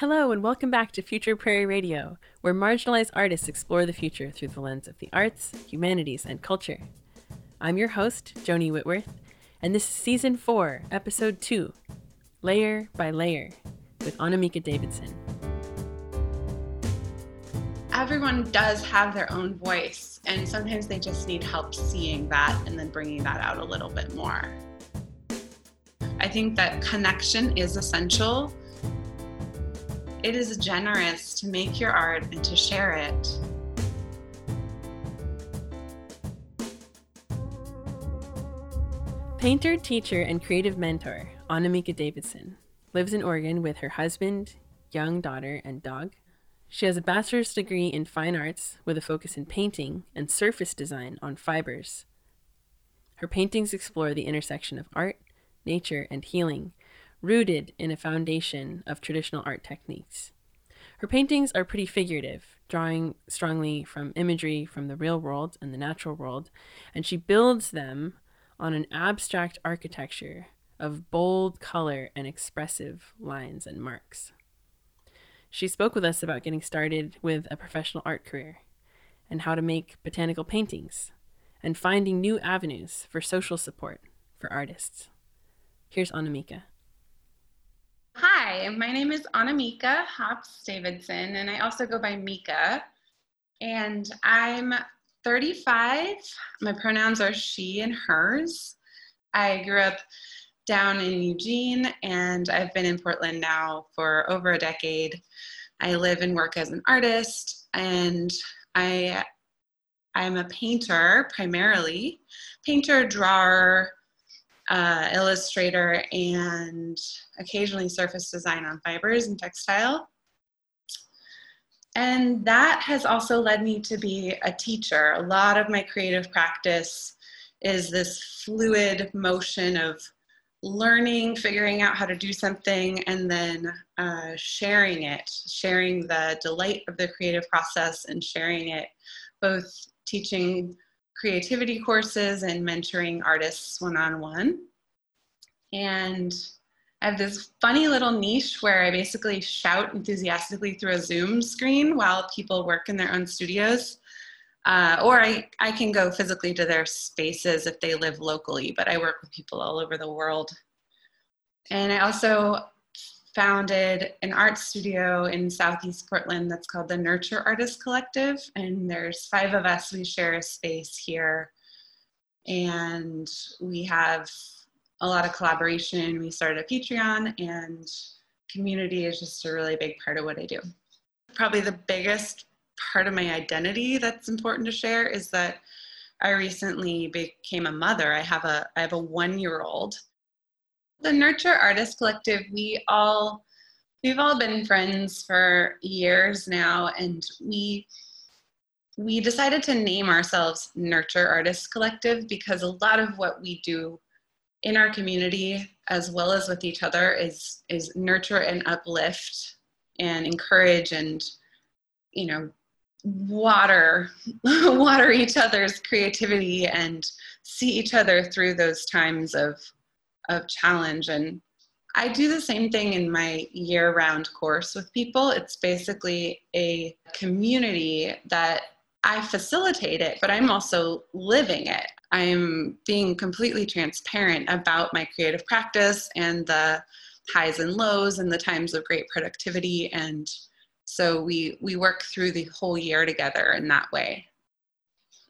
Hello, and welcome back to Future Prairie Radio, where marginalized artists explore the future through the lens of the arts, humanities, and culture. I'm your host, Joni Whitworth, and this is Season 4, Episode 2 Layer by Layer with Annamieka Davidson. Everyone does have their own voice, and sometimes they just need help seeing that and then bringing that out a little bit more. I think that connection is essential it is generous to make your art and to share it. Painter, teacher, and creative mentor Annamieka Davidson lives in Oregon with her husband, young daughter, and dog. She has a bachelor's degree in fine arts with a focus in painting and surface design on fibers. Her paintings explore the intersection of art, nature, and healing rooted in a foundation of traditional art techniques. Her paintings are pretty figurative, drawing strongly from imagery from the real world and the natural world, and she builds them on an abstract architecture of bold color and expressive lines and marks. She spoke with us about getting started with a professional art career and how to make botanical paintings and finding new avenues for social support for artists. Here's Annamieka. Hi, my name is Annamieka Hopps Davidson, and I also go by Mieka. And I'm 35. My pronouns are she and hers. I grew up down in Eugene, and I've been in Portland now for over a decade. I live and work as an artist, and I I'm a painter primarily, painter, drawer, uh, illustrator, and occasionally surface design on fibers and textile. And that has also led me to be a teacher. A lot of my creative practice is this fluid motion of learning, figuring out how to do something, and then uh, sharing it, sharing the delight of the creative process and sharing it, both teaching creativity courses and mentoring artists one on one. And I have this funny little niche where I basically shout enthusiastically through a Zoom screen while people work in their own studios. Uh, or I, I can go physically to their spaces if they live locally, but I work with people all over the world. And I also founded an art studio in Southeast Portland that's called the Nurture Artist Collective. And there's five of us, we share a space here. And we have a lot of collaboration. We started a Patreon, and community is just a really big part of what I do. Probably the biggest part of my identity that's important to share is that I recently became a mother. I have a I have a one year old. The Nurture Artist Collective, we all we've all been friends for years now, and we we decided to name ourselves Nurture Artist Collective because a lot of what we do in our community as well as with each other is is nurture and uplift and encourage and you know water water each other's creativity and see each other through those times of of challenge and I do the same thing in my year round course with people. It's basically a community that I facilitate it, but I'm also living it. I'm being completely transparent about my creative practice and the highs and lows and the times of great productivity and so we we work through the whole year together in that way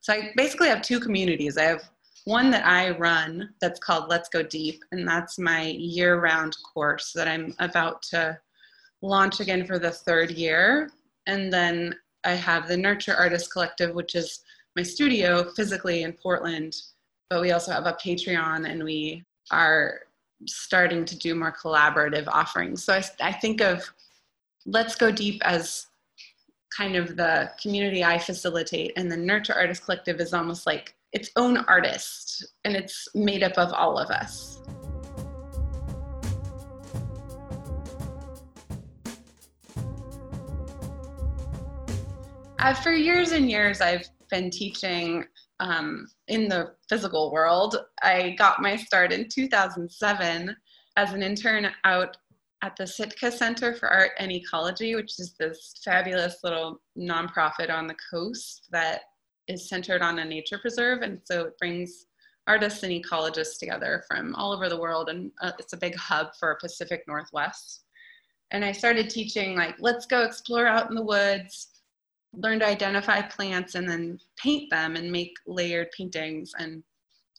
so i basically have two communities i have one that i run that's called let's go deep and that's my year round course that i'm about to launch again for the third year and then i have the nurture artist collective which is my studio physically in Portland, but we also have a Patreon and we are starting to do more collaborative offerings. So I, I think of Let's Go Deep as kind of the community I facilitate, and the Nurture Artist Collective is almost like its own artist, and it's made up of all of us. Uh, for years and years, I've been teaching um, in the physical world. I got my start in 2007 as an intern out at the Sitka Center for Art and Ecology, which is this fabulous little nonprofit on the coast that is centered on a nature preserve. And so it brings artists and ecologists together from all over the world. And uh, it's a big hub for Pacific Northwest. And I started teaching, like, let's go explore out in the woods, learn to identify plants, and then paint them and make layered paintings. And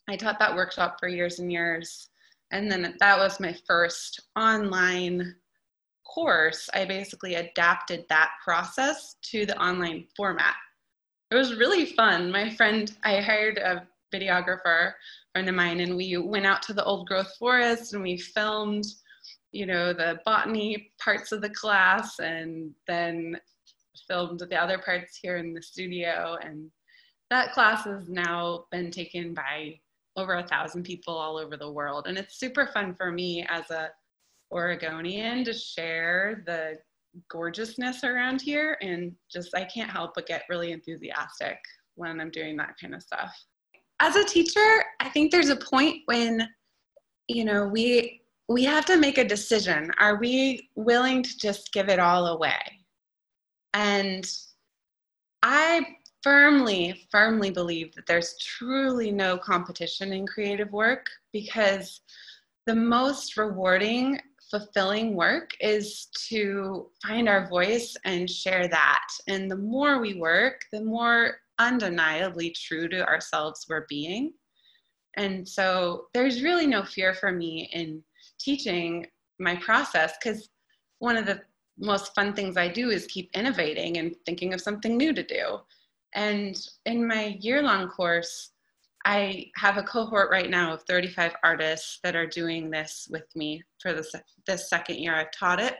I taught that workshop for years and years. And then that was my first online course. I basically adapted that process to the online format. It was really fun. My friend, I hired a videographer friend of mine, and we went out to the old growth forest and we filmed, you know, the botany parts of the class, and then filmed the other parts here in the studio. And that class has now been taken by over a thousand people all over the world. And it's super fun for me as a Oregonian to share the gorgeousness around here. And just, I can't help but get really enthusiastic when I'm doing that kind of stuff. As a teacher, I think there's a point when, you know, we, we have to make a decision. Are we willing to just give it all away? And I firmly, firmly believe that there's truly no competition in creative work because the most rewarding, fulfilling work is to find our voice and share that. And the more we work, the more undeniably true to ourselves we're being. And so there's really no fear for me in teaching my process because one of the most fun things I do is keep innovating and thinking of something new to do. And in my year long course, I have a cohort right now of 35 artists that are doing this with me for this, this second year I've taught it.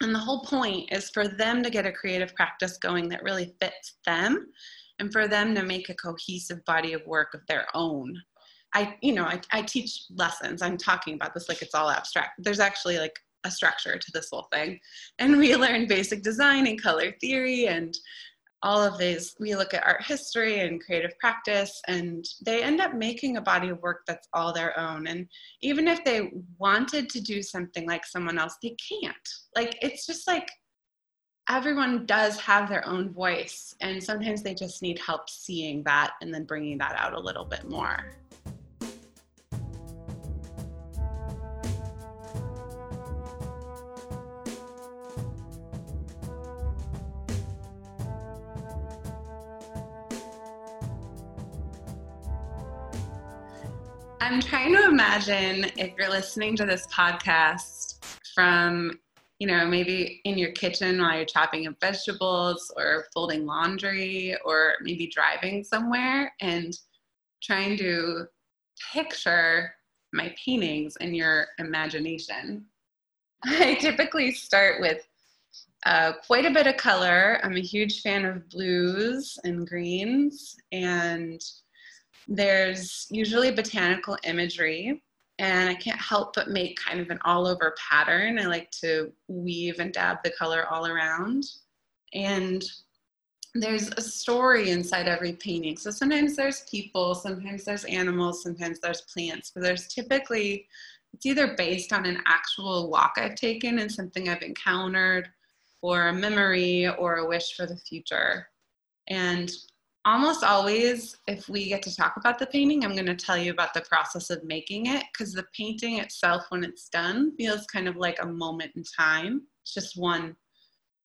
And the whole point is for them to get a creative practice going that really fits them and for them to make a cohesive body of work of their own. I, you know, I, I teach lessons. I'm talking about this like it's all abstract. There's actually like a structure to this whole thing. And we learn basic design and color theory and all of these, we look at art history and creative practice, and they end up making a body of work that's all their own. And even if they wanted to do something like someone else, they can't. Like, it's just like everyone does have their own voice, and sometimes they just need help seeing that and then bringing that out a little bit more. I'm trying to imagine if you're listening to this podcast from, you know, maybe in your kitchen while you're chopping up vegetables or folding laundry or maybe driving somewhere and trying to picture my paintings in your imagination. I typically start with uh, quite a bit of color. I'm a huge fan of blues and greens and there's usually botanical imagery, and I can't help but make kind of an all over pattern. I like to weave and dab the color all around. And there's a story inside every painting. So sometimes there's people, sometimes there's animals, sometimes there's plants, but there's typically, it's either based on an actual walk I've taken and something I've encountered, or a memory, or a wish for the future. And almost always if we get to talk about the painting i'm going to tell you about the process of making it because the painting itself when it's done feels kind of like a moment in time. It's just one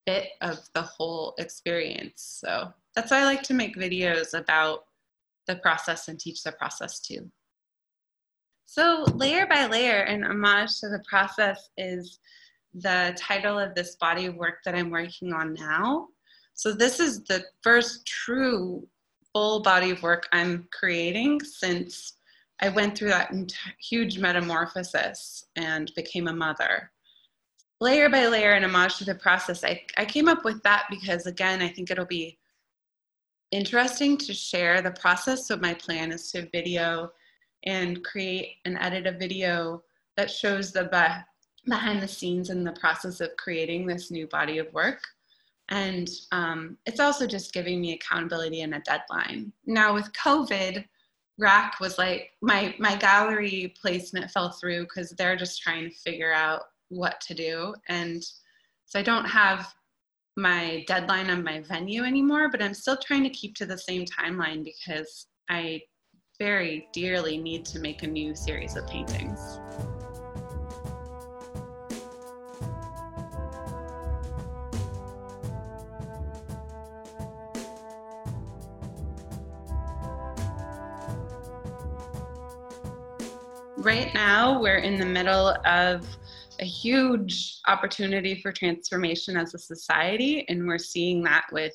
bit of the whole experience. So that's why i like to make videos about the process and teach the process too. So layer by layer an homage to the process is the title of this body of work that i'm working on now so this is the first true full body of work I'm creating since I went through that huge metamorphosis and became a mother. Layer by layer, an homage to the process, I, I came up with that because, again, I think it'll be interesting to share the process. So, my plan is to video and create and edit a video that shows the behind the scenes and the process of creating this new body of work. And um, it's also just giving me accountability and a deadline. Now with COVID, RAC was like my my gallery placement fell through because they're just trying to figure out what to do. And so I don't have my deadline on my venue anymore, but I'm still trying to keep to the same timeline because I very dearly need to make a new series of paintings. Right now, we're in the middle of a huge opportunity for transformation as a society, and we're seeing that with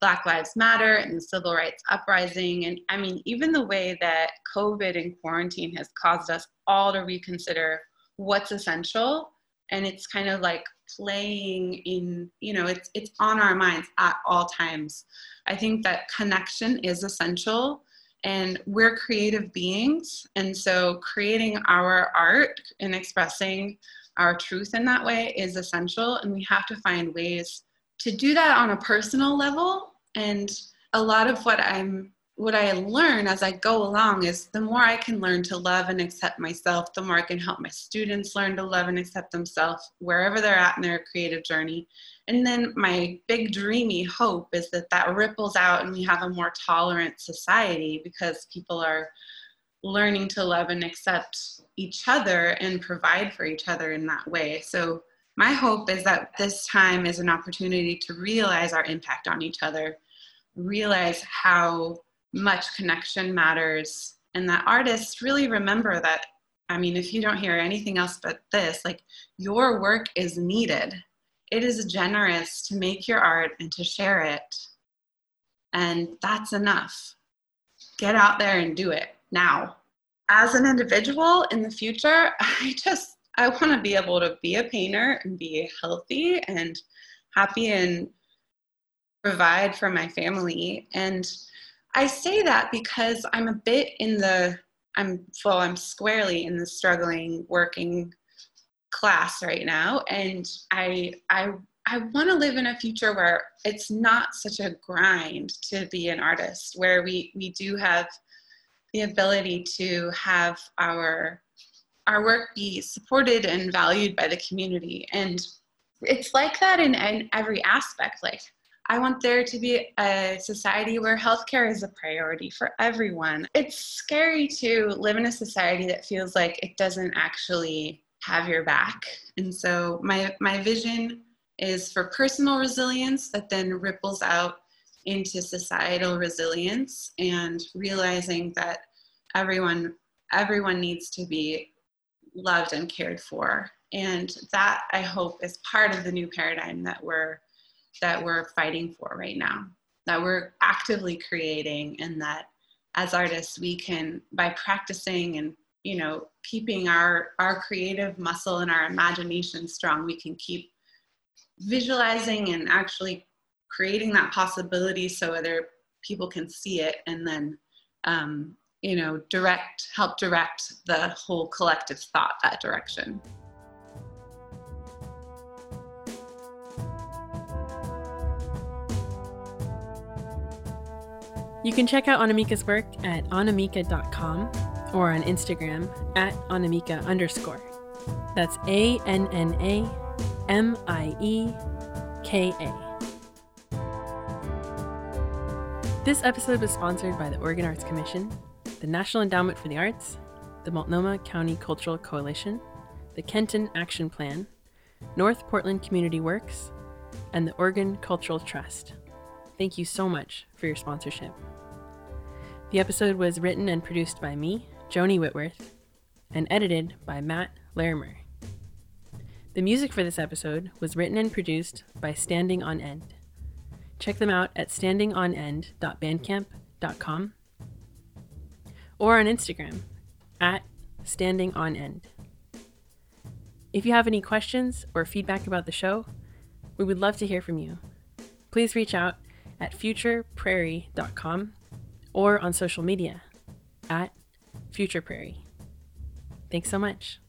Black Lives Matter and the civil rights uprising. And I mean, even the way that COVID and quarantine has caused us all to reconsider what's essential. And it's kind of like playing in, you know, it's it's on our minds at all times. I think that connection is essential and we're creative beings. And so creating our art and expressing our truth in that way is essential. And we have to find ways to do that on a personal level. And a lot of what i'm what i learn as i go along is the more i can learn to love and accept myself the more i can help my students learn to love and accept themselves wherever they're at in their creative journey and then my big dreamy hope is that that ripples out and we have a more tolerant society because people are learning to love and accept each other and provide for each other in that way. So, my hope is that this time is an opportunity to realize our impact on each other, realize how much connection matters, and that artists really remember that. I mean, if you don't hear anything else but this, like your work is needed. It is generous to make your art and to share it. And that's enough. Get out there and do it now. As an individual in the future, I just I want to be able to be a painter and be healthy and happy and provide for my family. And I say that because I'm a bit in the I'm well, I'm squarely in the struggling working class right now. And I I I want to live in a future where it's not such a grind to be an artist, where we we do have the ability to have our our work be supported and valued by the community. And it's like that in, in every aspect like i want there to be a society where healthcare is a priority for everyone. It's scary to live in a society that feels like it doesn't actually have your back. And so my my vision is for personal resilience that then ripples out into societal resilience and realizing that everyone everyone needs to be loved and cared for. And that i hope is part of the new paradigm that we're that we're fighting for right now that we're actively creating and that as artists we can by practicing and you know keeping our our creative muscle and our imagination strong we can keep visualizing and actually creating that possibility so other people can see it and then um, you know direct help direct the whole collective thought that direction You can check out Annamieka's work at annamieka.com or on Instagram at annamieka underscore. That's A N N A M I E K A. This episode was sponsored by the Oregon Arts Commission, the National Endowment for the Arts, the Multnomah County Cultural Coalition, the Kenton Action Plan, North Portland Community Works, and the Oregon Cultural Trust. Thank you so much for your sponsorship. The episode was written and produced by me, Joni Whitworth, and edited by Matt Larimer. The music for this episode was written and produced by Standing on End. Check them out at standingonend.bandcamp.com or on Instagram at standingonend. If you have any questions or feedback about the show, we would love to hear from you. Please reach out at futureprairie.com or on social media at Future Prairie. Thanks so much.